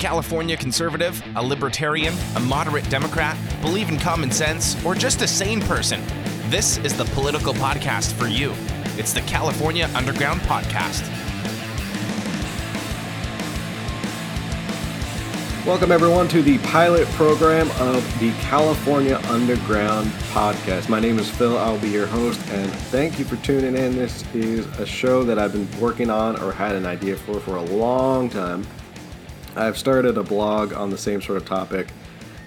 California conservative, a libertarian, a moderate Democrat, believe in common sense, or just a sane person, this is the political podcast for you. It's the California Underground Podcast. Welcome, everyone, to the pilot program of the California Underground Podcast. My name is Phil. I'll be your host, and thank you for tuning in. This is a show that I've been working on or had an idea for for a long time. I've started a blog on the same sort of topic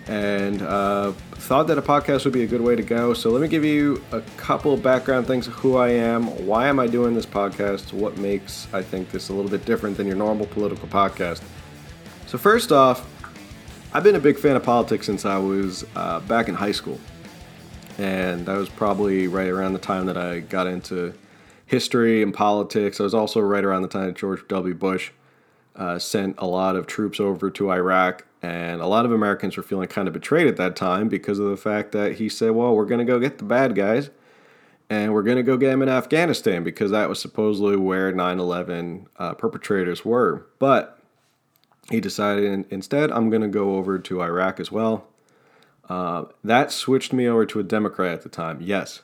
and uh, thought that a podcast would be a good way to go. So, let me give you a couple background things of who I am, why am I doing this podcast, what makes I think this a little bit different than your normal political podcast. So, first off, I've been a big fan of politics since I was uh, back in high school. And that was probably right around the time that I got into history and politics. I was also right around the time that George W. Bush uh, sent a lot of troops over to Iraq. And a lot of Americans were feeling kind of betrayed at that time because of the fact that he said, well, we're going to go get the bad guys and we're going to go get them in Afghanistan because that was supposedly where 9 11 uh, perpetrators were. But he decided instead, I'm going to go over to Iraq as well. Uh, that switched me over to a Democrat at the time. Yes,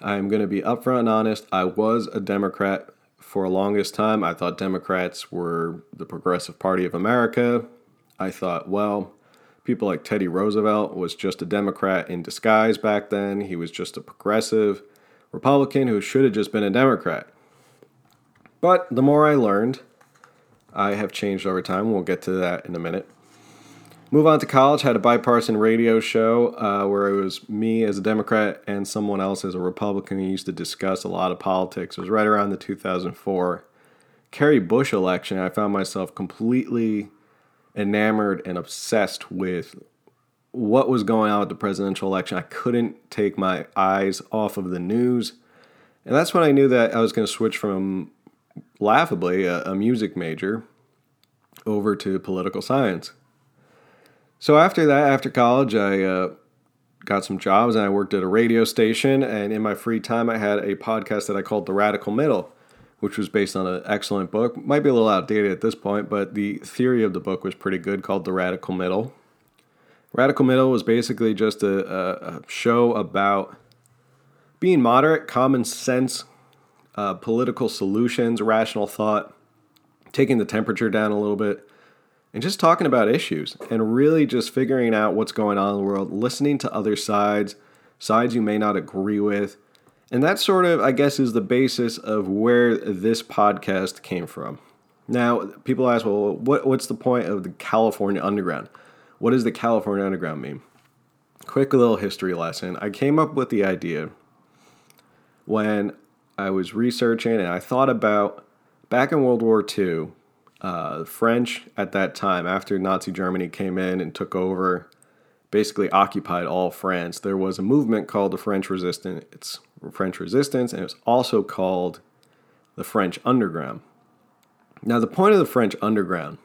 I'm going to be upfront and honest. I was a Democrat for a longest time. I thought Democrats were the progressive party of America. I thought, well, people like Teddy Roosevelt was just a Democrat in disguise back then. He was just a progressive Republican who should have just been a Democrat. But the more I learned, I have changed over time. We'll get to that in a minute. Move on to college. Had a bipartisan radio show uh, where it was me as a Democrat and someone else as a Republican. We used to discuss a lot of politics. It was right around the 2004 Kerry Bush election. I found myself completely enamored and obsessed with what was going on with the presidential election. I couldn't take my eyes off of the news. And that's when I knew that I was going to switch from laughably, a, a music major, over to political science. So after that, after college, I uh, got some jobs and I worked at a radio station. And in my free time, I had a podcast that I called The Radical Middle, which was based on an excellent book. Might be a little outdated at this point, but the theory of the book was pretty good, called The Radical Middle. Radical Middle was basically just a, a, a show about being moderate, common sense uh, political solutions, rational thought, taking the temperature down a little bit, and just talking about issues and really just figuring out what's going on in the world, listening to other sides, sides you may not agree with. And that sort of, I guess, is the basis of where this podcast came from. Now, people ask, well, what, what's the point of the California Underground? What does the California Underground mean? Quick little history lesson. I came up with the idea when I was researching and I thought about back in World War II, uh, French at that time, after Nazi Germany came in and took over, basically occupied all France. There was a movement called the French Resistance. It's French Resistance, and it was also called the French Underground. Now, the point of the French Underground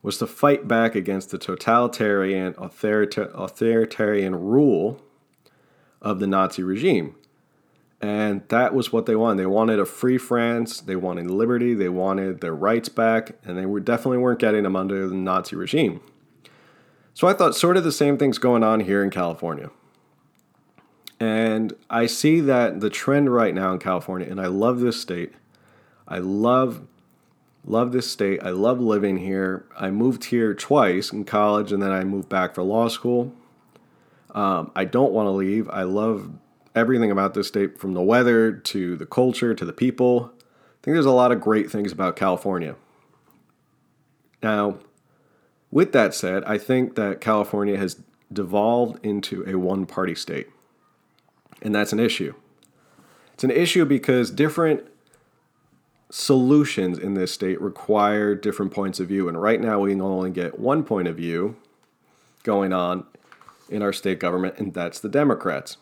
was to fight back against the totalitarian, authoritarian rule of the Nazi regime. And that was what they wanted. They wanted a free France. They wanted liberty. They wanted their rights back. And they were definitely weren't getting them under the Nazi regime. So I thought sort of the same thing's going on here in California. And I see that the trend right now in California, and I love this state. I love love this state. I love living here. I moved here twice in college, and then I moved back for law school. Um, I don't want to leave. I love everything about this state from the weather to the culture to the people. I think there's a lot of great things about California. Now, with that said, I think that California has devolved into a one party state. And that's an issue. It's an issue because different solutions in this state require different points of view. And right now, we can only get one point of view going on in our state government, and that's the Democrats.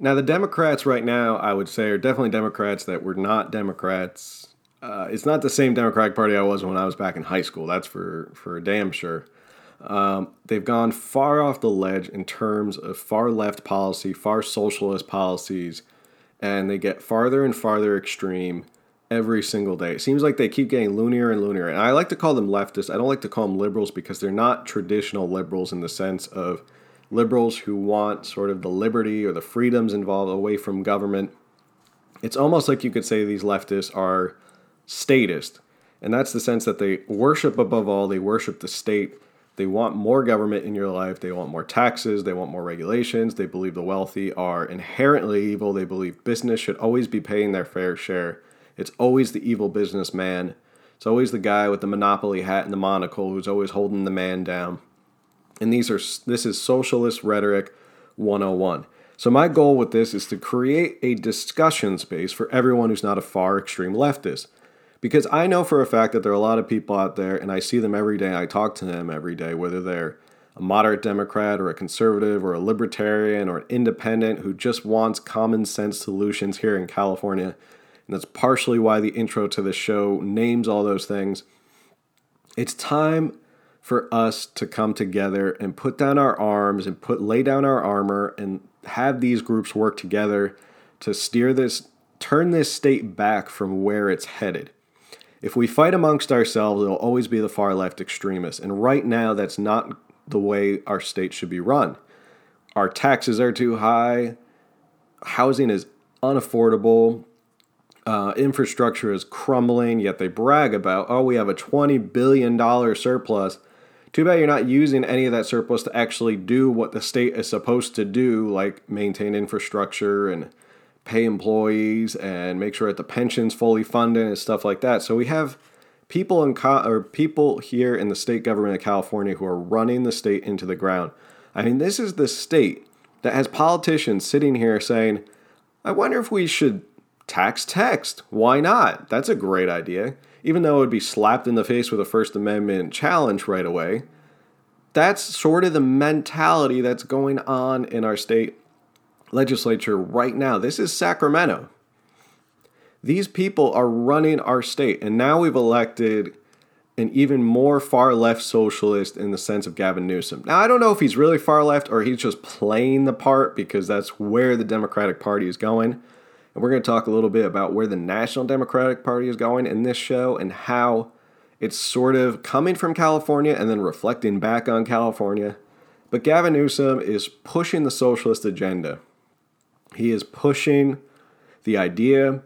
Now, the Democrats right now, I would say, are definitely Democrats that were not Democrats. Uh, it's not the same Democratic Party I was when I was back in high school. That's for for damn sure. Um, they've gone far off the ledge in terms of far left policy, far socialist policies, and they get farther and farther extreme every single day. It seems like they keep getting loonier and loonier. And I like to call them leftists. I don't like to call them liberals because they're not traditional liberals in the sense of liberals who want sort of the liberty or the freedoms involved away from government. It's almost like you could say these leftists are statist. And that's the sense that they worship above all, they worship the state. They want more government in your life. They want more taxes. They want more regulations. They believe the wealthy are inherently evil. They believe business should always be paying their fair share. It's always the evil businessman. It's always the guy with the monopoly hat and the monocle who's always holding the man down. And these are this is socialist rhetoric 101. So my goal with this is to create a discussion space for everyone who's not a far extreme leftist. Because I know for a fact that there are a lot of people out there and I see them every day, I talk to them every day whether they're a moderate Democrat or a conservative or a libertarian or an independent who just wants common sense solutions here in California. And that's partially why the intro to the show names all those things. It's time for us to come together and put down our arms and put lay down our armor and have these groups work together to steer this turn this state back from where it's headed. If we fight amongst ourselves, it'll always be the far left extremists. And right now that's not the way our state should be run. Our taxes are too high, housing is unaffordable, uh, infrastructure is crumbling, yet they brag about, oh, we have a $20 billion surplus. Too bad you're not using any of that surplus to actually do what the state is supposed to do, like maintain infrastructure and pay employees and make sure that the pension's fully funded and stuff like that. So we have people in Co- or people here in the state government of California who are running the state into the ground. I mean, this is the state that has politicians sitting here saying, "I wonder if we should tax text. Why not? That's a great idea." Even though it would be slapped in the face with a First Amendment challenge right away. That's sort of the mentality that's going on in our state legislature right now. This is Sacramento. These people are running our state, and now we've elected an even more far left socialist in the sense of Gavin Newsom. Now, I don't know if he's really far left or he's just playing the part because that's where the Democratic Party is going. And we're going to talk a little bit about where the National Democratic Party is going in this show and how it's sort of coming from California and then reflecting back on California. But Gavin Newsom is pushing the socialist agenda. He is pushing the idea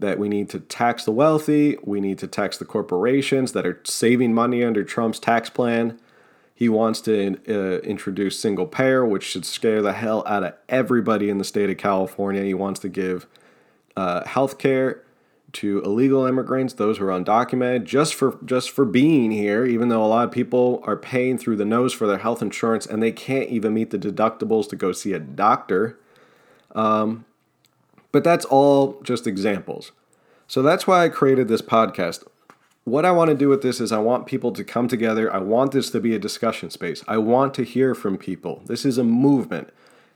that we need to tax the wealthy, we need to tax the corporations that are saving money under Trump's tax plan. He wants to uh, introduce single payer, which should scare the hell out of everybody in the state of California. He wants to give uh, health care to illegal immigrants, those who are undocumented, just for just for being here. Even though a lot of people are paying through the nose for their health insurance and they can't even meet the deductibles to go see a doctor. Um, but that's all just examples. So that's why I created this podcast. What I want to do with this is I want people to come together. I want this to be a discussion space. I want to hear from people. This is a movement.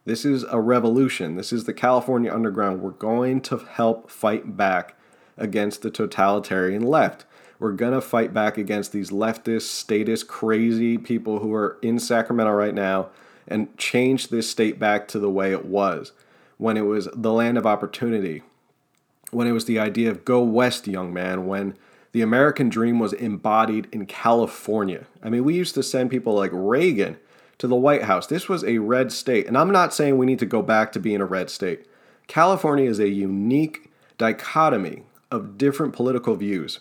This is a revolution. This is the California Underground. We're going to help fight back against the totalitarian left. We're going to fight back against these leftist, statist, crazy people who are in Sacramento right now and change this state back to the way it was when it was the land of opportunity, when it was the idea of go west, young man, when the American dream was embodied in California. I mean, we used to send people like Reagan to the White House. This was a red state. And I'm not saying we need to go back to being a red state. California is a unique dichotomy of different political views.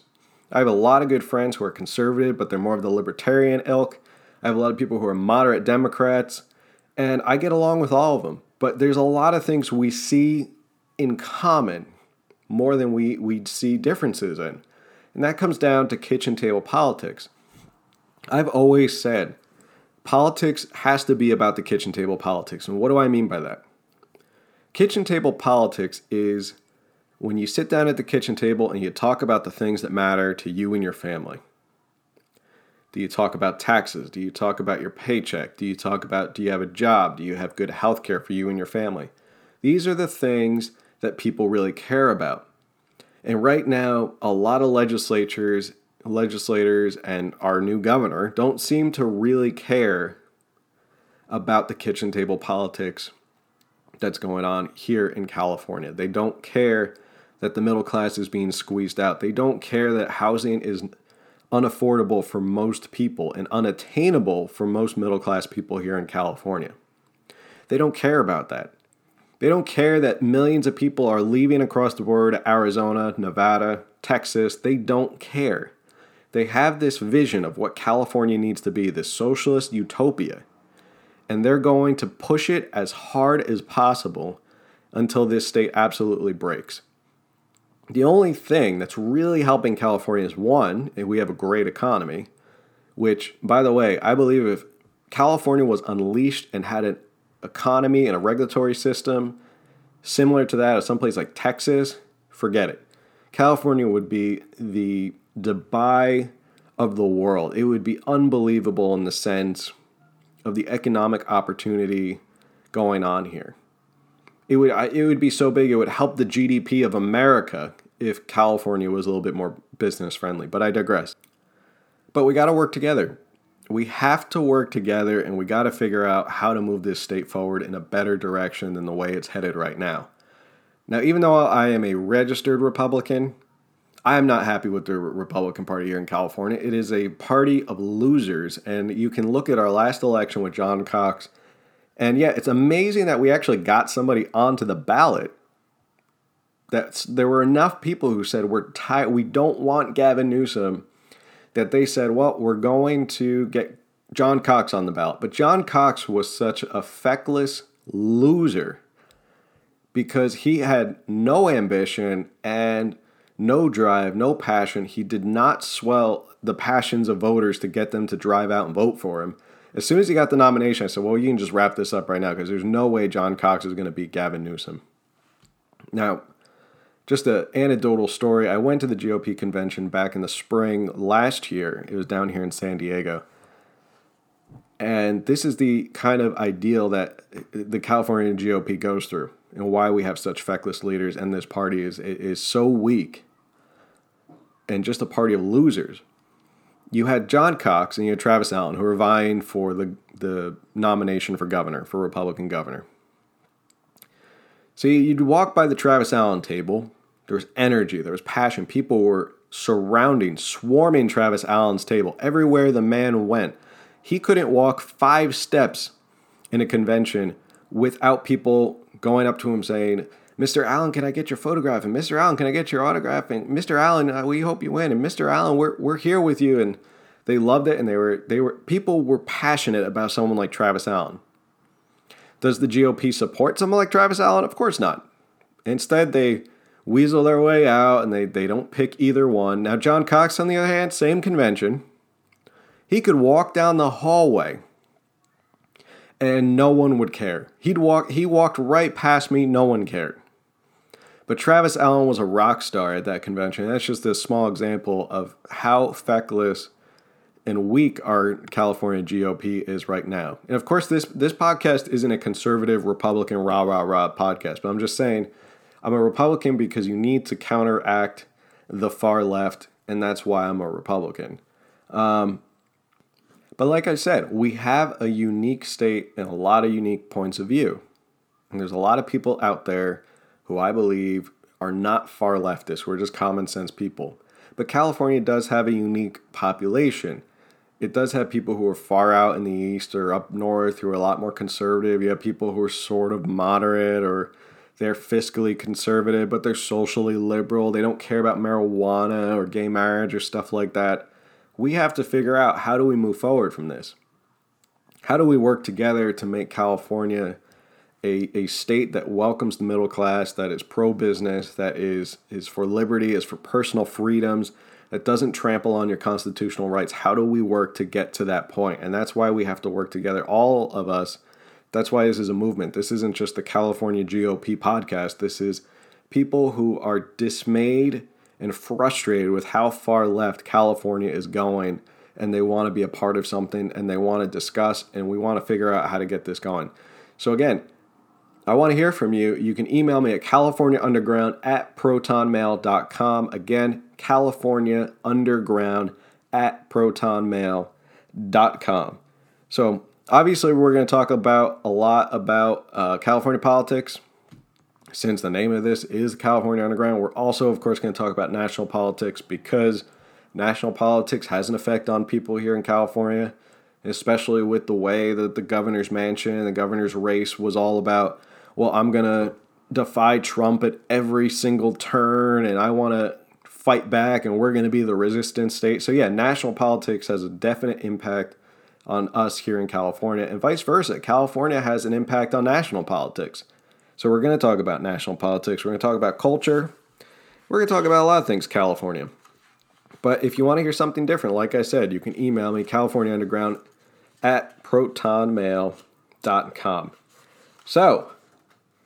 I have a lot of good friends who are conservative, but they're more of the libertarian ilk. I have a lot of people who are moderate Democrats, and I get along with all of them. But there's a lot of things we see in common more than we, we see differences in. And that comes down to kitchen table politics. I've always said politics has to be about the kitchen table politics. And what do I mean by that? Kitchen table politics is when you sit down at the kitchen table and you talk about the things that matter to you and your family. Do you talk about taxes? Do you talk about your paycheck? Do you talk about do you have a job? Do you have good health care for you and your family? These are the things that people really care about. And right now, a lot of legislatures, legislators and our new governor don't seem to really care about the kitchen table politics that's going on here in California. They don't care that the middle class is being squeezed out. They don't care that housing is unaffordable for most people and unattainable for most middle class people here in California. They don't care about that. They don't care that millions of people are leaving across the board Arizona, Nevada, Texas. They don't care. They have this vision of what California needs to be, this socialist utopia. And they're going to push it as hard as possible until this state absolutely breaks. The only thing that's really helping California is one, we have a great economy, which, by the way, I believe if California was unleashed and had an economy and a regulatory system similar to that of some someplace like Texas, forget it. California would be the Dubai of the world. It would be unbelievable in the sense of the economic opportunity going on here. It would it would be so big it would help the GDP of America if California was a little bit more business friendly. But I digress. But we got to work together. We have to work together and we got to figure out how to move this state forward in a better direction than the way it's headed right now. Now, even though I am a registered Republican, I am not happy with the Republican Party here in California. It is a party of losers, and you can look at our last election with John Cox. And yeah, it's amazing that we actually got somebody onto the ballot. That's there were enough people who said we're tired, we don't want Gavin Newsom, that they said, well, we're going to get John Cox on the ballot. But John Cox was such a feckless loser because he had no ambition and no drive, no passion. He did not swell the passions of voters to get them to drive out and vote for him. As soon as he got the nomination, I said, well, you can just wrap this up right now because there's no way John Cox is going to beat Gavin Newsom. Now, just an anecdotal story. I went to the GOP convention back in the spring last year. It was down here in San Diego. And this is the kind of ideal that the California GOP goes through and why we have such feckless leaders and this party is is so weak and just a party of losers. You had John Cox and you had Travis Allen who were vying for the, the nomination for governor, for Republican governor. See, you'd walk by the Travis Allen table, there was energy, there was passion. People were surrounding, swarming Travis Allen's table. Everywhere the man went, he couldn't walk five steps in a convention without people going up to him saying, Mr. Allen, can I get your photograph? And Mr. Allen, can I get your autograph? And Mr. Allen, uh, we hope you win. And Mr. Allen, we're, we're here with you. And they loved it. And they were, they were, people were passionate about someone like Travis Allen. Does the GOP support someone like Travis Allen? Of course not. Instead, they weasel their way out and they, they don't pick either one. Now, John Cox, on the other hand, same convention. He could walk down the hallway and no one would care. He'd walk he walked right past me, no one cared. But Travis Allen was a rock star at that convention. That's just a small example of how feckless and weak our California GOP is right now. And of course, this this podcast isn't a conservative Republican rah rah rah podcast, but I'm just saying I'm a Republican because you need to counteract the far left, and that's why I'm a Republican. Um, but like I said, we have a unique state and a lot of unique points of view. And there's a lot of people out there who I believe are not far leftist. We're just common sense people. But California does have a unique population. It does have people who are far out in the east or up north who are a lot more conservative. You have people who are sort of moderate or they're fiscally conservative, but they're socially liberal. They don't care about marijuana or gay marriage or stuff like that. We have to figure out how do we move forward from this? How do we work together to make California a, a state that welcomes the middle class, that is pro business, that is, is for liberty, is for personal freedoms, that doesn't trample on your constitutional rights. How do we work to get to that point? And that's why we have to work together, all of us. That's why this is a movement. This isn't just the California GOP podcast. This is people who are dismayed and frustrated with how far left California is going and they want to be a part of something and they want to discuss and we want to figure out how to get this going. So again, I want to hear from you. You can email me at californiaunderground at protonmail.com. Again, California Underground at protonmail.com. So, obviously, we're going to talk about a lot about uh, California politics. since the name of this is California Underground, we're also, of course, going to talk about national politics because national politics has an effect on people here in California, especially with the way that the governor's mansion and the governor's race was all about, well, I'm going to defy Trump at every single turn and I want to fight back and we're going to be the resistance state. So, yeah, national politics has a definite impact on us here in California, and vice versa. California has an impact on national politics. So, we're going to talk about national politics, we're going to talk about culture, we're going to talk about a lot of things California. But if you want to hear something different, like I said, you can email me, California Underground at protonmail.com. So,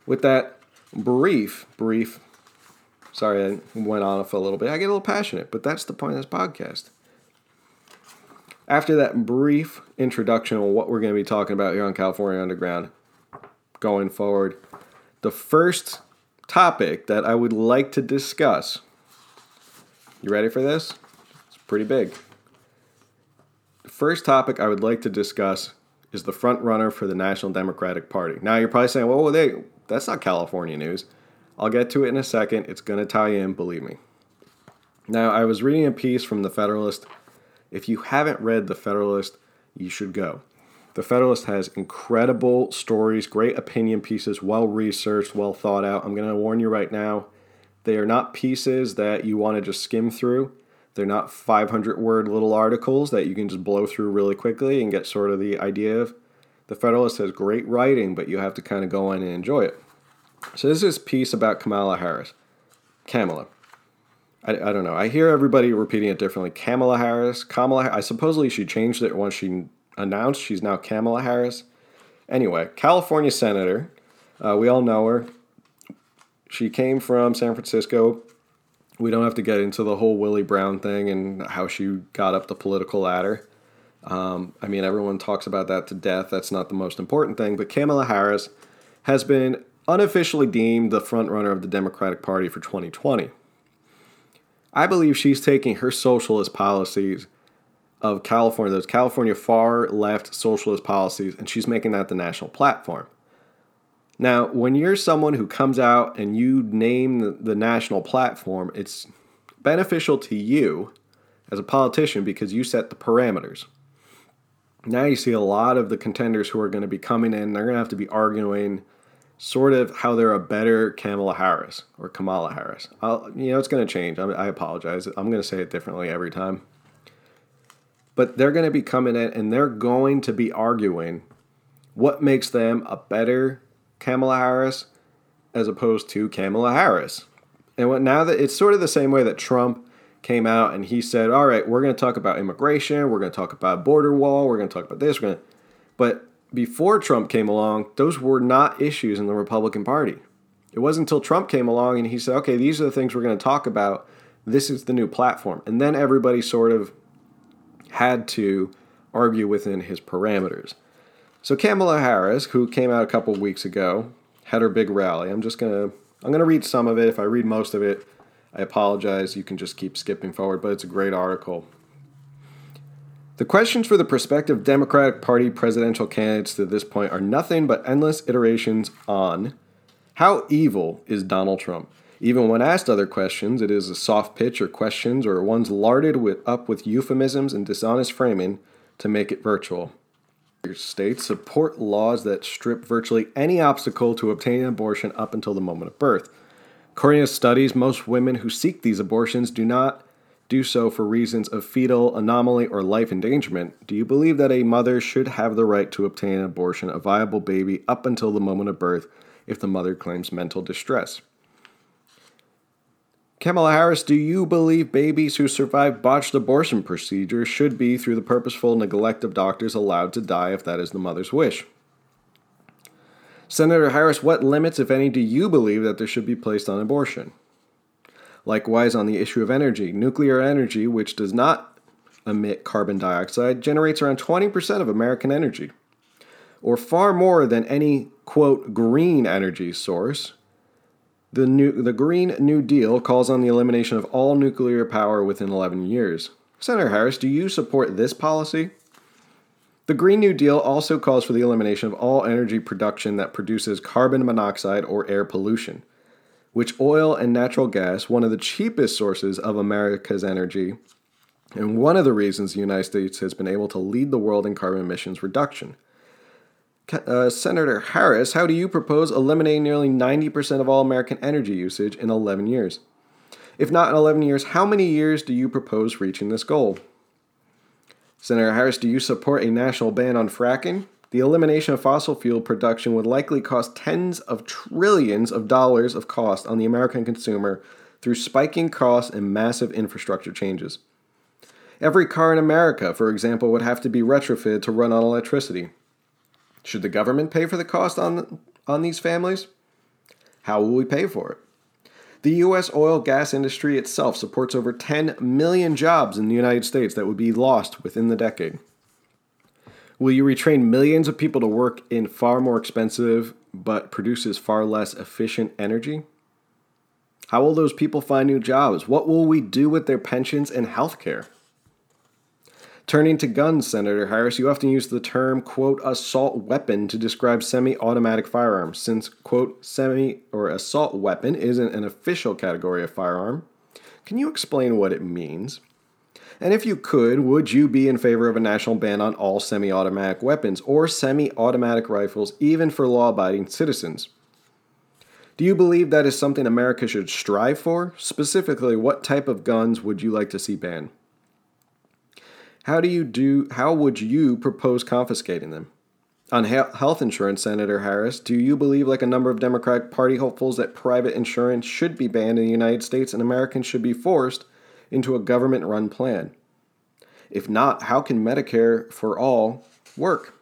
with that brief, brief, sorry I went on for a little bit. I get a little passionate, but that's the point of this podcast. After that brief introduction on what we're going to be talking about here on California Underground going forward, the first topic that I would like to discuss. You ready for this? It's pretty big. The first topic I would like to discuss is the front runner for the National Democratic Party. Now you're probably saying, "Well, they that's not California news." I'll get to it in a second. It's going to tie in, believe me. Now, I was reading a piece from the Federalist if you haven't read The Federalist, you should go. The Federalist has incredible stories, great opinion pieces, well researched, well thought out. I'm going to warn you right now, they are not pieces that you want to just skim through. They're not 500 word little articles that you can just blow through really quickly and get sort of the idea of. The Federalist has great writing, but you have to kind of go in and enjoy it. So, this is a piece about Kamala Harris. Kamala. I, I don't know. I hear everybody repeating it differently. Kamala Harris, Kamala. I supposedly she changed it once she announced she's now Kamala Harris. Anyway, California senator. Uh, we all know her. She came from San Francisco. We don't have to get into the whole Willie Brown thing and how she got up the political ladder. Um, I mean, everyone talks about that to death. That's not the most important thing. But Kamala Harris has been unofficially deemed the frontrunner of the Democratic Party for 2020. I believe she's taking her socialist policies of California, those California far left socialist policies, and she's making that the national platform. Now, when you're someone who comes out and you name the, national platform, it's beneficial to you as a politician because you set the parameters. Now you see a lot of the contenders who are going to be coming in, they're going to have to be arguing sort of how they're a better Kamala Harris or Kamala Harris. I'll, you know, it's going to change. I, I apologize. I'm going to say it differently every time. But they're going to be coming in and they're going to be arguing what makes them a better Kamala Harris as opposed to Kamala Harris. And what now that it's sort of the same way that Trump came out and he said, "All right, we're going to talk about immigration, we're going to talk about border wall, we're going to talk about this, we're going to but before Trump came along, those were not issues in the Republican Party. It wasn't until Trump came along and he said, okay, these are the things we're going to talk about. This is the new platform. And then everybody sort of had to argue within his parameters. So Kamala Harris, who came out a couple weeks ago, had her big rally. I'm just going to I'm going to read some of it. If I read most of it, I apologize. You can just keep skipping forward, but it's a great article. The questions for the prospective Democratic Party presidential candidates to this point are nothing but endless iterations on how evil is Donald Trump? Even when asked other questions, it is a soft pitch or questions or ones larded with, up with euphemisms and dishonest framing to make it virtual. States support laws that strip virtually any obstacle to obtaining abortion up until the moment of birth. According to studies, most women who seek these abortions do not do so for reasons of fetal anomaly or life endangerment, do you believe that a mother should have the right to obtain an abortion, a viable baby, up until the moment of birth if the mother claims mental distress? Kamala Harris, do you believe babies who survive botched abortion procedures should be, through the purposeful neglect of doctors, allowed to die if that is the mother's wish? Senator Harris, what limits, if any, do you believe that there should be placed on abortion? Likewise, on the issue of energy, nuclear energy, which does not emit carbon dioxide, generates around 20% of American energy, or far more than any, quote, green energy source. The, new, the Green New Deal calls on the elimination of all nuclear power within 11 years. Senator Harris, do you support this policy? The Green New Deal also calls for the elimination of all energy production that produces carbon monoxide or air pollution. Which oil and natural gas, one of the cheapest sources of America's energy, and one of the reasons the United States has been able to lead the world in carbon emissions reduction. Uh, Senator Harris, how do you propose eliminating nearly 90% of all American energy usage in 11 years? If not in 11 years, how many years do you propose reaching this goal? Senator Harris, do you support a national ban on fracking? The elimination of fossil fuel production would likely cost tens of trillions of dollars of cost on the American consumer through spiking costs and massive infrastructure changes. Every car in America, for example, would have to be retrofitted to run on electricity. Should the government pay for the cost on, on these families? How will we pay for it? The U.S. oil gas industry itself supports over 10 million jobs in the United States that would be lost within the decade. Will you retrain millions of people to work in far more expensive but produces far less efficient energy? How will those people find new jobs? What will we do with their pensions and health care? Turning to guns, Senator Harris, you often use the term, quote, assault weapon to describe semi automatic firearms, since, quote, semi or assault weapon isn't an official category of firearm. Can you explain what it means? And if you could, would you be in favor of a national ban on all semi automatic weapons or semi automatic rifles, even for law abiding citizens? Do you believe that is something America should strive for? Specifically, what type of guns would you like to see banned? How do you do how would you propose confiscating them? On health insurance, Senator Harris, do you believe, like a number of Democratic Party hopefuls, that private insurance should be banned in the United States and Americans should be forced into a government run plan? If not, how can Medicare for all work?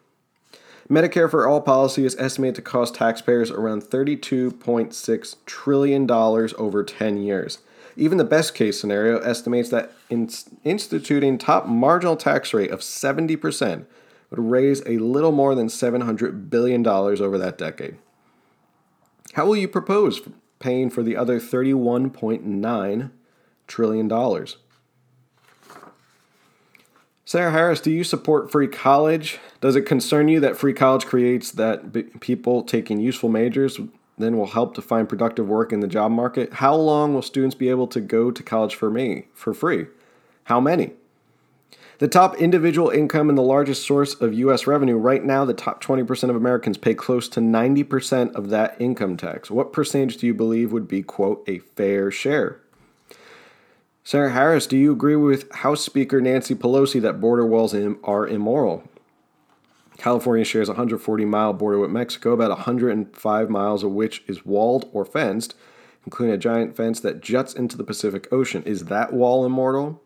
Medicare for all policy is estimated to cost taxpayers around $32.6 trillion over 10 years. Even the best case scenario estimates that in instituting top marginal tax rate of 70% would raise a little more than $700 billion over that decade. How will you propose paying for the other $31.9 trillion? dollars. Senator Harris, do you support free college? Does it concern you that free college creates that people taking useful majors then will help to find productive work in the job market? How long will students be able to go to college for me for free? How many? The top individual income and the largest source of US revenue right now, the top 20% of Americans pay close to 90% of that income tax. What percentage do you believe would be, quote, a fair share? Senator Harris, do you agree with House Speaker Nancy Pelosi that border walls are immoral? California shares a 140 mile border with Mexico, about 105 miles of which is walled or fenced, including a giant fence that juts into the Pacific Ocean. Is that wall immoral?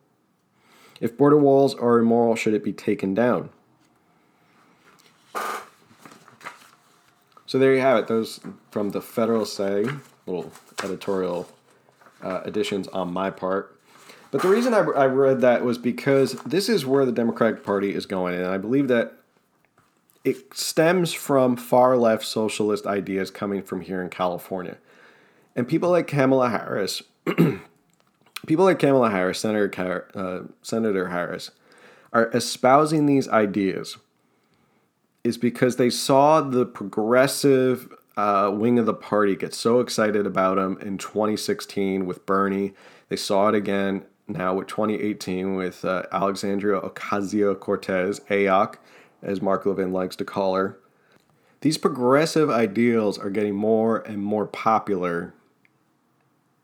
If border walls are immoral, should it be taken down? So there you have it. Those from the Federalist, little editorial uh, additions on my part. But the reason I, I read that was because this is where the Democratic Party is going, and I believe that it stems from far left socialist ideas coming from here in California. And people like Kamala Harris, people like Kamala Harris, Senator, uh, Senator Harris, are espousing these ideas is because they saw the progressive uh, wing of the party get so excited about him in 2016 with Bernie. They saw it again now with 2018 with uh, Alexandria Ocasio Cortez, AOC, as Mark Levin likes to call her. These progressive ideals are getting more and more popular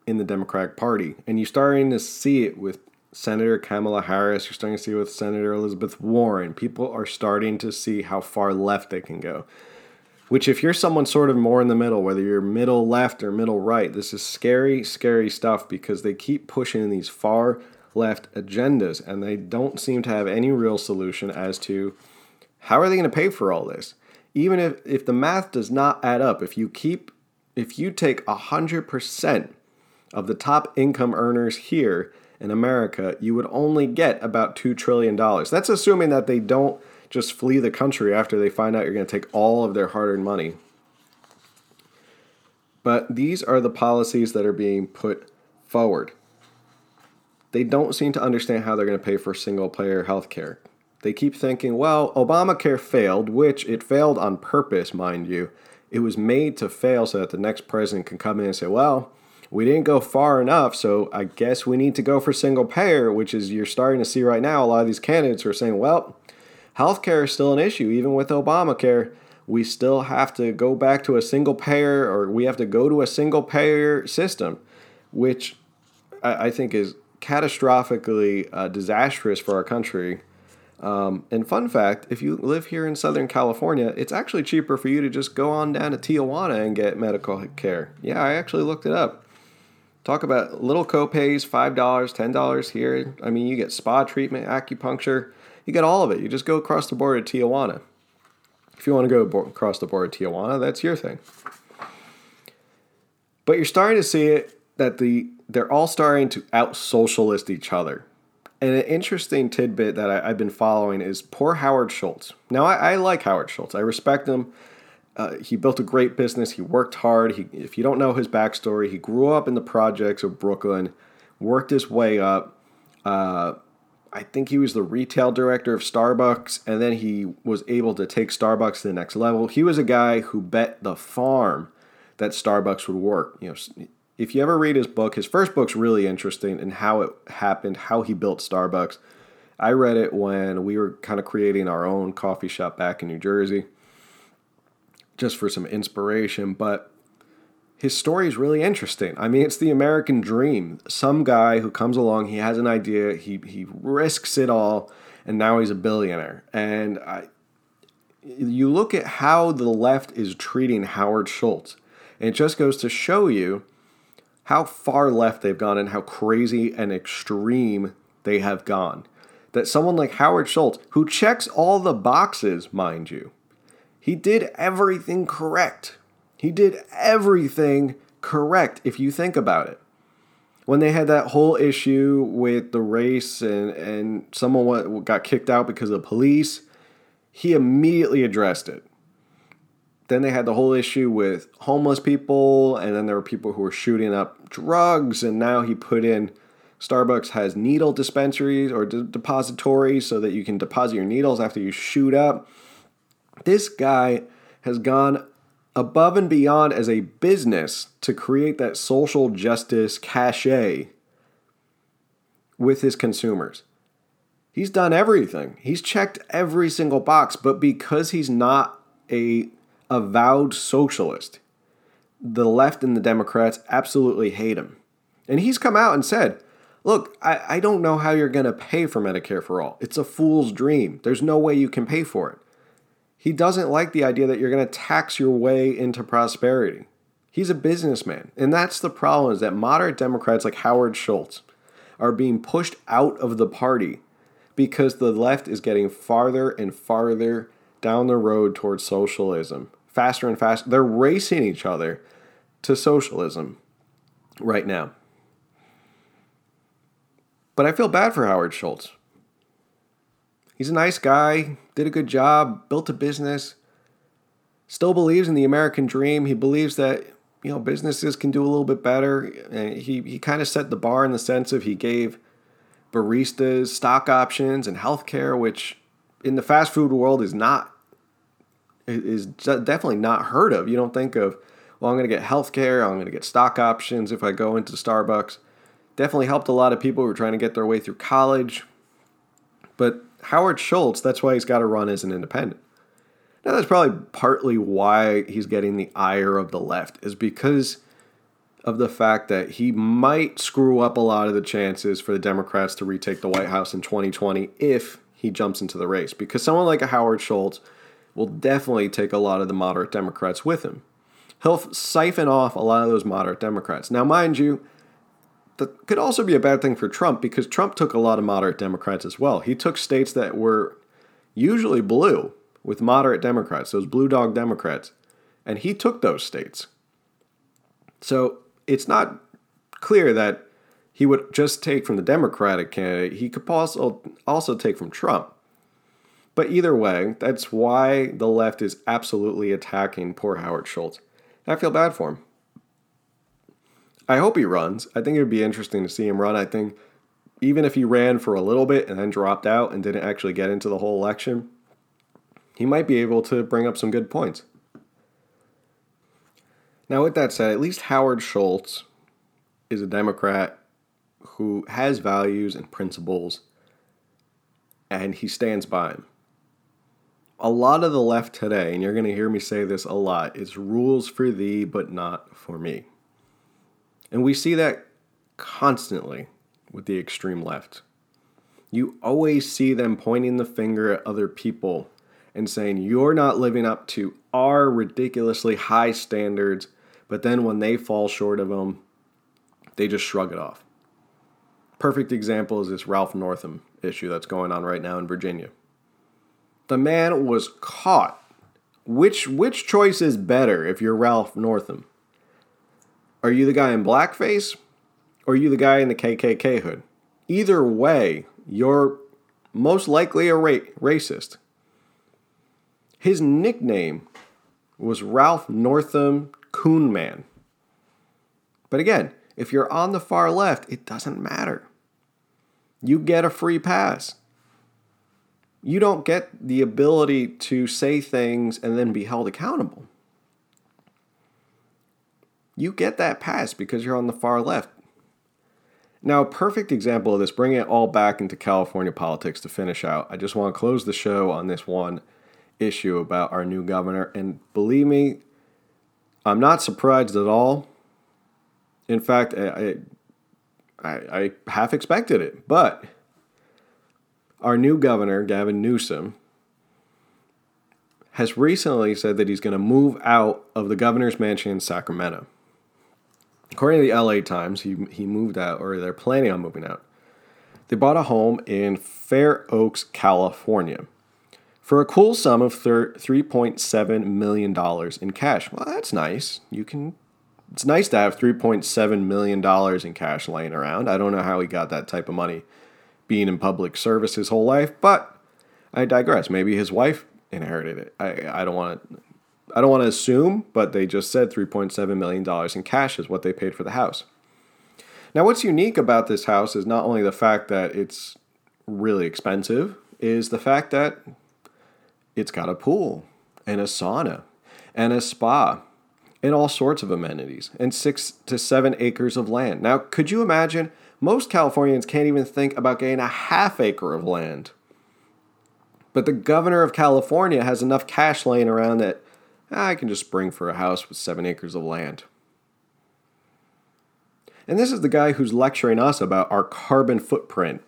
in the Democratic Party. And you're starting to see it with Senator Kamala Harris, you're starting to see it with Senator Elizabeth Warren. People are starting to see how far left they can go. Which, if you're someone sort of more in the middle, whether you're middle left or middle right, this is scary, scary stuff because they keep pushing these far left agendas and they don't seem to have any real solution as to how are they going to pay for all this? Even if, if the math does not add up, if you keep if you take 100% of the top income earners here in America, you would only get about $2 trillion. That's assuming that they don't just flee the country after they find out you're going to take all of their hard earned money. But these are the policies that are being put forward. They don't seem to understand how they're going to pay for single payer health care. They keep thinking, well, Obamacare failed, which it failed on purpose, mind you. It was made to fail so that the next president can come in and say, well, we didn't go far enough, so I guess we need to go for single payer, which is you're starting to see right now. A lot of these candidates are saying, well, healthcare is still an issue, even with Obamacare. We still have to go back to a single payer, or we have to go to a single payer system, which I, I think is catastrophically uh, disastrous for our country. Um, and fun fact if you live here in Southern California, it's actually cheaper for you to just go on down to Tijuana and get medical care. Yeah, I actually looked it up. Talk about little copays, $5, $10 here. I mean, you get spa treatment, acupuncture, you get all of it. You just go across the border to Tijuana. If you want to go across the border to Tijuana, that's your thing. But you're starting to see it that the they're all starting to out socialist each other. And an interesting tidbit that I, have been following is poor Howard Schultz. Now, I, I like Howard Schultz. I respect him. Uh, he built a great business. He worked hard. He, if you don't know his backstory, he grew up in the projects of Brooklyn, worked his way up. Uh, I think he was the retail director of Starbucks, and then he was able to take Starbucks to the next level. He was a guy who bet the farm that Starbucks would work. You know, if you ever read his book, his first book's really interesting and how it happened, how he built Starbucks. I read it when we were kind of creating our own coffee shop back in New Jersey, just for some inspiration. But his story is really interesting. I mean, it's the American dream. Some guy who comes along, he has an idea, he he risks it all, and now he's a billionaire. And I, you look at how the left is treating Howard Schultz, and it just goes to show you how far left they've gone and how crazy and extreme they have gone. That someone like Howard Schultz, who checks all the boxes, mind you, he did everything correct. He did everything correct if you think about it. When they had that whole issue with the race and, and someone got kicked out because of the police, he immediately addressed it. Then they had the whole issue with homeless people, and then there were people who were shooting up drugs, and now he put in Starbucks has needle dispensaries or de- depositories so that you can deposit your needles after you shoot up. This guy has gone above and beyond as a business to create that social justice cachet with his consumers. He's done everything. He's checked every single box, but because he's not a avowed socialist. The left and the Democrats absolutely hate him. And he's come out and said, Look, I, I don't know how you're going to pay for Medicare for all. It's a fool's dream. There's no way you can pay for it. He doesn't like the idea that you're going to tax your way into prosperity. He's a businessman. And that's the problem is that moderate Democrats like Howard Schultz are being pushed out of the party because the left is getting farther and farther down the road towards socialism faster and faster. They're racing each other to socialism right now. But I feel bad for Howard Schultz. He's a nice guy, did a good job, built a business, still believes in the American dream. He believes that you know businesses can do a little bit better. And he he kind of set the bar in the sense of he gave baristas stock options and healthcare, which in the fast food world is not is definitely not heard of. You don't think of, well, I'm going to get health care, I'm going to get stock options if I go into Starbucks. Definitely helped a lot of people who are trying to get their way through college. But Howard Schultz, that's why he's got to run as an independent. Now, that's probably partly why he's getting the ire of the left, is because of the fact that he might screw up a lot of the chances for the Democrats to retake the White House in 2020 if he jumps into the race. Because someone like a Howard Schultz, will definitely take a lot of the moderate Democrats with him. He'll siphon off a lot of those moderate Democrats. Now, mind you, that could also be a bad thing for Trump because Trump took a lot of moderate Democrats as well. He took states that were usually blue with moderate Democrats, those blue dog Democrats, and he took those states. So it's not clear that he would just take from the Democratic candidate. He could also also take from Trump. But either way, that's why the left is absolutely attacking poor Howard Schultz. I feel bad for him. I hope he runs. I think it would be interesting to see him run. I think even if he ran for a little bit and then dropped out and didn't actually get into the whole election, he might be able to bring up some good points. Now, with that said, at least Howard Schultz is a Democrat who has values and principles, and he stands by them. A lot of the left today, and you're going to hear me say this a lot, is rules for thee, but not for me. And we see that constantly with the extreme left. You always see them pointing the finger at other people and saying, You're not living up to our ridiculously high standards. But then when they fall short of them, they just shrug it off. Perfect example is this Ralph Northam issue that's going on right now in Virginia. The man was caught. Which which choice is better if you're Ralph Northam? Are you the guy in blackface or are you the guy in the KKK hood? Either way, you're most likely a ra- racist. His nickname was Ralph Northam Coonman. But again, if you're on the far left, it doesn't matter. You get a free pass. You don't get the ability to say things and then be held accountable. You get that pass because you're on the far left. Now, a perfect example of this, bringing it all back into California politics to finish out. I just want to close the show on this one issue about our new governor. And believe me, I'm not surprised at all. In fact, I, I, I half expected it. But our new governor, Gavin Newsom, has recently said that he's going to move out of the governor's mansion in Sacramento. According to the LA Times, he, he moved out, or they're planning on moving out. They bought a home in Fair Oaks, California, for a cool sum of $3.7 million in cash. Well, that's nice. You can. It's nice to have $3.7 million in cash laying around. I don't know how he got that type of money being in public service his whole life, but I digress. Maybe his wife inherited it. I, I don't want to I don't want to assume, but they just said $3.7 million in cash is what they paid for the house. Now, what's unique about this house is not only the fact that it's really expensive, is the fact that it's got a pool and a sauna and a spa and all sorts of amenities and six to seven acres of land. Now, could you imagine? Most Californians can't even think about getting a half acre of land. But the governor of California has enough cash laying around that I can just spring for a house with seven acres of land. And this is the guy who's lecturing us about our carbon footprint.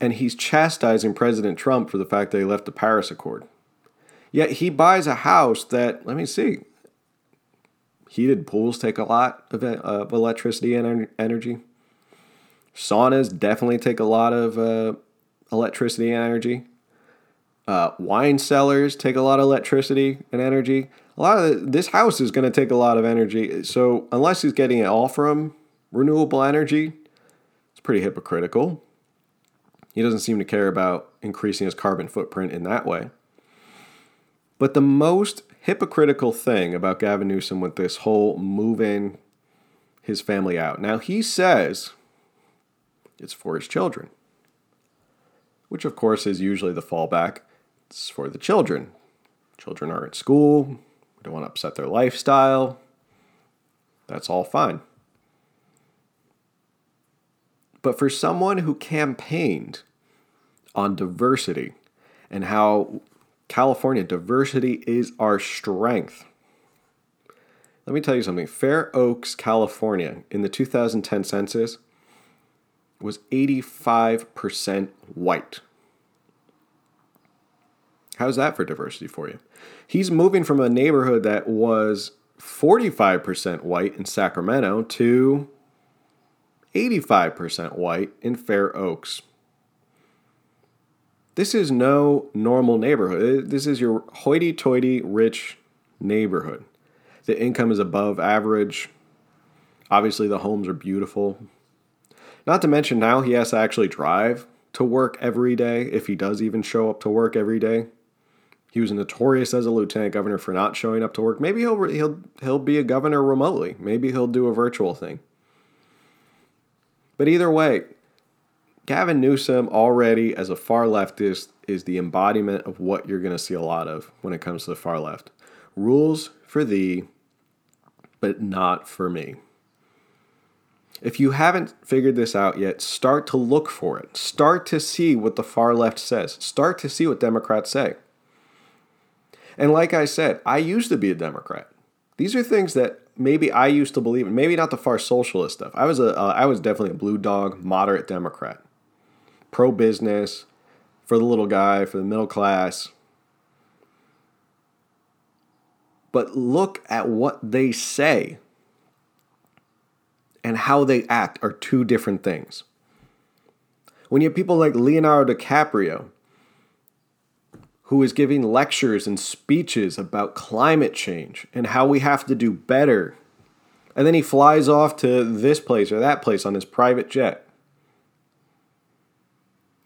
And he's chastising President Trump for the fact that he left the Paris Accord. Yet he buys a house that, let me see, heated pools take a lot of, of electricity and energy. Saunas definitely take a lot of uh, electricity and energy. Uh, wine cellars take a lot of electricity and energy. A lot of the, this house is going to take a lot of energy. So unless he's getting it all from renewable energy, it's pretty hypocritical. He doesn't seem to care about increasing his carbon footprint in that way. But the most hypocritical thing about Gavin Newsom with this whole moving his family out. Now he says it's for his children, which of course is usually the fallback. It's for the children. Children are at school. We don't want to upset their lifestyle. That's all fine. But for someone who campaigned on diversity and how California diversity is our strength. Let me tell you something. Fair Oaks, California, in the 2010 census was 85% white. How's that for diversity for you? He's moving from a neighborhood that was 45% white in Sacramento to 85% white in Fair Oaks. This is no normal neighborhood. This is your hoity toity rich neighborhood. The income is above average. Obviously, the homes are beautiful. Not to mention, now he has to actually drive to work every day if he does even show up to work every day. He was notorious as a lieutenant governor for not showing up to work. Maybe he'll he'll he'll be a governor remotely. Maybe he'll do a virtual thing. But either way, Gavin Newsom already as a far leftist is the embodiment of what you're going to see a lot of when it comes to the far left. Rules for thee, but not for me. If you haven't figured this out yet, start to look for it. Start to see what the far left says. Start to see what Democrats say. And like I said, I used to be a Democrat. These are things that maybe I used to believe in. Maybe not the far socialist stuff. I was a uh, I was definitely a blue dog, moderate Democrat, pro business, for the little guy, for the middle class. But look at what they say and how they act are two different things. When you have people like Leonardo DiCaprio, who is giving lectures and speeches about climate change and how we have to do better, and then he flies off to this place or that place on his private jet.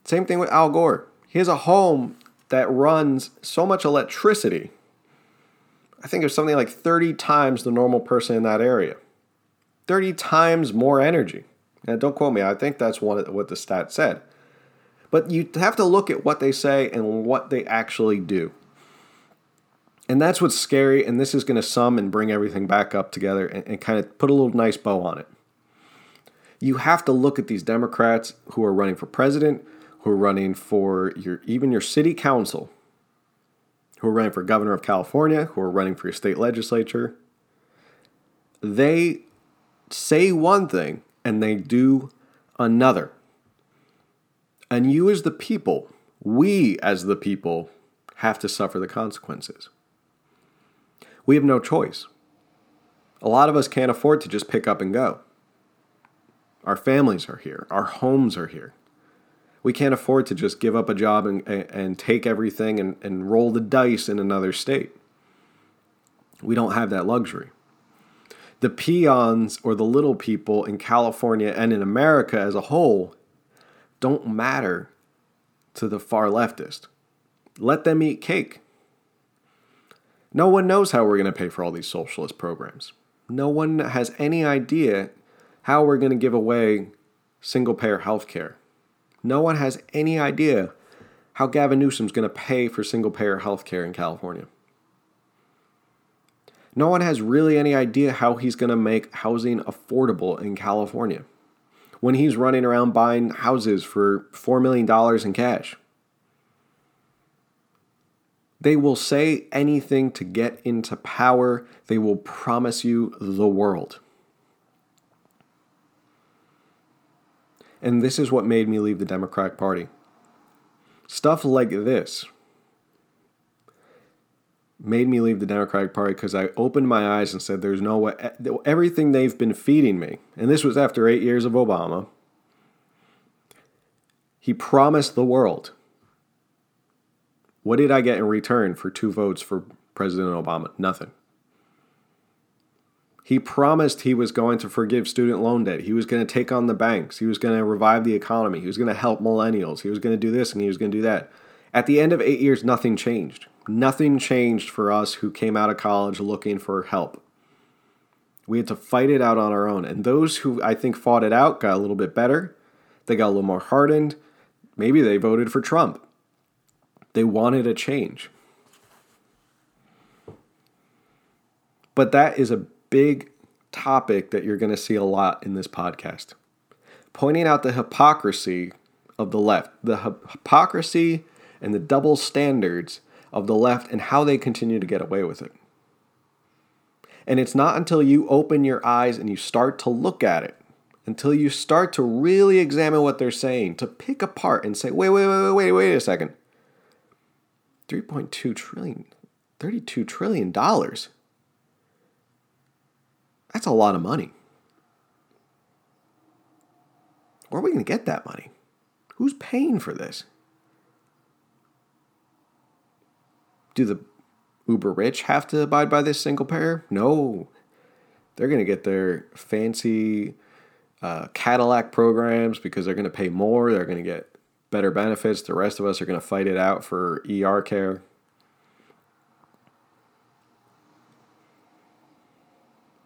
Same thing with Al Gore. He has a home that runs so much electricity. I think it's something like 30 times the normal person in that area. 30 times more energy. And don't quote me, I think that's what the stat said. But you have to look at what they say and what they actually do. And that's what's scary, and this is going to sum and bring everything back up together and, and kind of put a little nice bow on it. You have to look at these Democrats who are running for president, who are running for your even your city council, who are running for governor of California, who are running for your state legislature. They say one thing and they do another. And you, as the people, we, as the people, have to suffer the consequences. We have no choice. A lot of us can't afford to just pick up and go. Our families are here, our homes are here. We can't afford to just give up a job and, and take everything and, and roll the dice in another state. We don't have that luxury the peons or the little people in California and in America as a whole don't matter to the far leftist. Let them eat cake. No one knows how we're going to pay for all these socialist programs. No one has any idea how we're going to give away single payer health care. No one has any idea how Gavin Newsom's going to pay for single payer health care in California no one has really any idea how he's going to make housing affordable in California when he's running around buying houses for $4 million in cash. They will say anything to get into power. They will promise you the world. And this is what made me leave the Democratic Party. Stuff like this made me leave the Democratic Party because I opened my eyes and said, there's no way, everything they've been feeding me, and this was after eight years of Obama, he promised the world. What did I get in return for two votes for President Obama? Nothing. He promised he was going to forgive student loan debt. He was going to take on the banks. He was going to revive the economy. He was going to help millennials. He was going to do this and he was going to do that. At the end of eight years, nothing changed. Nothing changed for us who came out of college looking for help. We had to fight it out on our own. And those who I think fought it out got a little bit better. They got a little more hardened. Maybe they voted for Trump. They wanted a change. But that is a big topic that you're going to see a lot in this podcast. Pointing out the hypocrisy of the left, the hypocrisy and the double standards of the left and how they continue to get away with it. And it's not until you open your eyes and you start to look at it, until you start to really examine what they're saying, to pick apart and say, wait, wait, wait, wait, wait, a second. 3.2 trillion, 32 trillion dollars. That's a lot of money. Where are we going to get that money? Who's paying for this? Do the uber rich have to abide by this single payer? No. They're going to get their fancy uh, Cadillac programs because they're going to pay more. They're going to get better benefits. The rest of us are going to fight it out for ER care.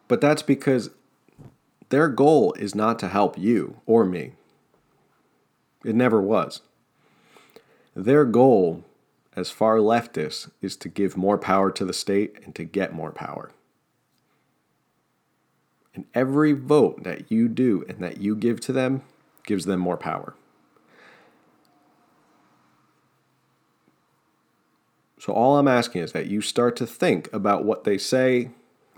But that's because their goal is not to help you or me. It never was. Their goal as far leftists is to give more power to the state and to get more power. And every vote that you do and that you give to them gives them more power. So all I'm asking is that you start to think about what they say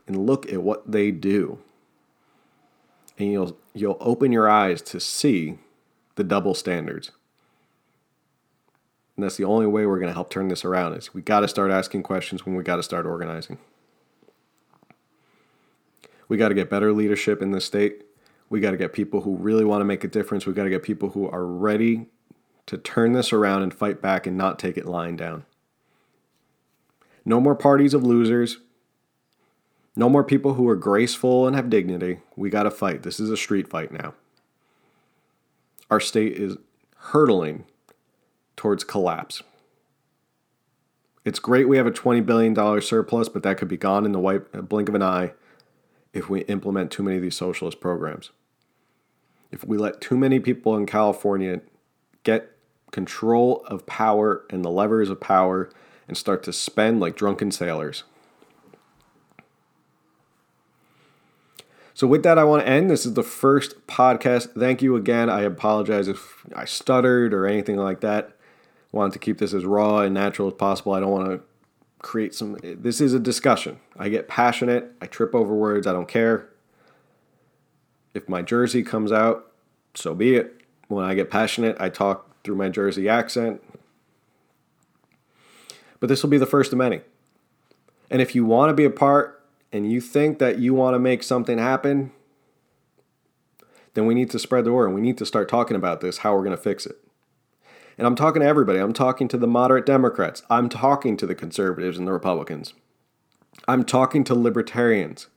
and look at what they do. And you'll you'll open your eyes to see the double standards. And that's the only way we're going to help turn this around is we got to start asking questions when we got to start organizing. We got to get better leadership in this state. We got to get people who really want to make a difference. We got to get people who are ready to turn this around and fight back and not take it lying down. No more parties of losers. No more people who are graceful and have dignity. We got to fight. This is a street fight now. Our state is hurtling towards collapse. It's great we have a $20 billion surplus, but that could be gone in the white uh, blink of an eye if we implement too many of these socialist programs. If we let too many people in California get control of power and the levers of power and start to spend like drunken sailors. So, with that, I want to end. This is the first podcast. Thank you again. I apologize if I stuttered or anything like that. Wanted to keep this as raw and natural as possible. I don't want to create some. This is a discussion. I get passionate. I trip over words. I don't care. If my Jersey comes out, so be it. When I get passionate, I talk through my Jersey accent. But this will be the first of many. And if you want to be a part and you think that you want to make something happen, then we need to spread the word. We need to start talking about this, how we're going to fix it. And I'm talking to everybody. I'm talking to the moderate Democrats. I'm talking to the conservatives and the Republicans. I'm talking to libertarians.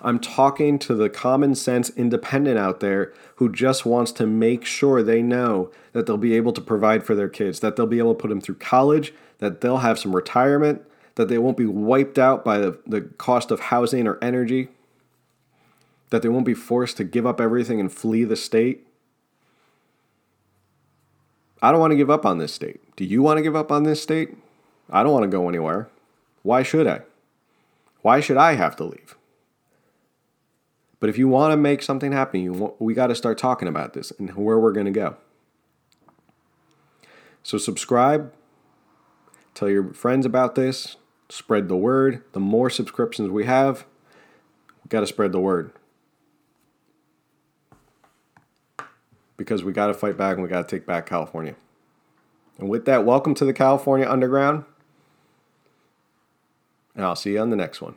I'm talking to the common sense independent out there who just wants to make sure they know that they'll be able to provide for their kids, that they'll be able to put them through college, that they'll have some retirement, that they won't be wiped out by the, the cost of housing or energy, that they won't be forced to give up everything and flee the state. I don't want to give up on this state. Do you want to give up on this state? I don't want to go anywhere. Why should I? Why should I have to leave? But if you want to make something happen, want, we got to start talking about this and where we're going to go. So subscribe, tell your friends about this, spread the word. The more subscriptions we have, we got to spread the word. Because we got to fight back and we got to take back California. And with that, welcome to the California Underground. And I'll see you on the next one.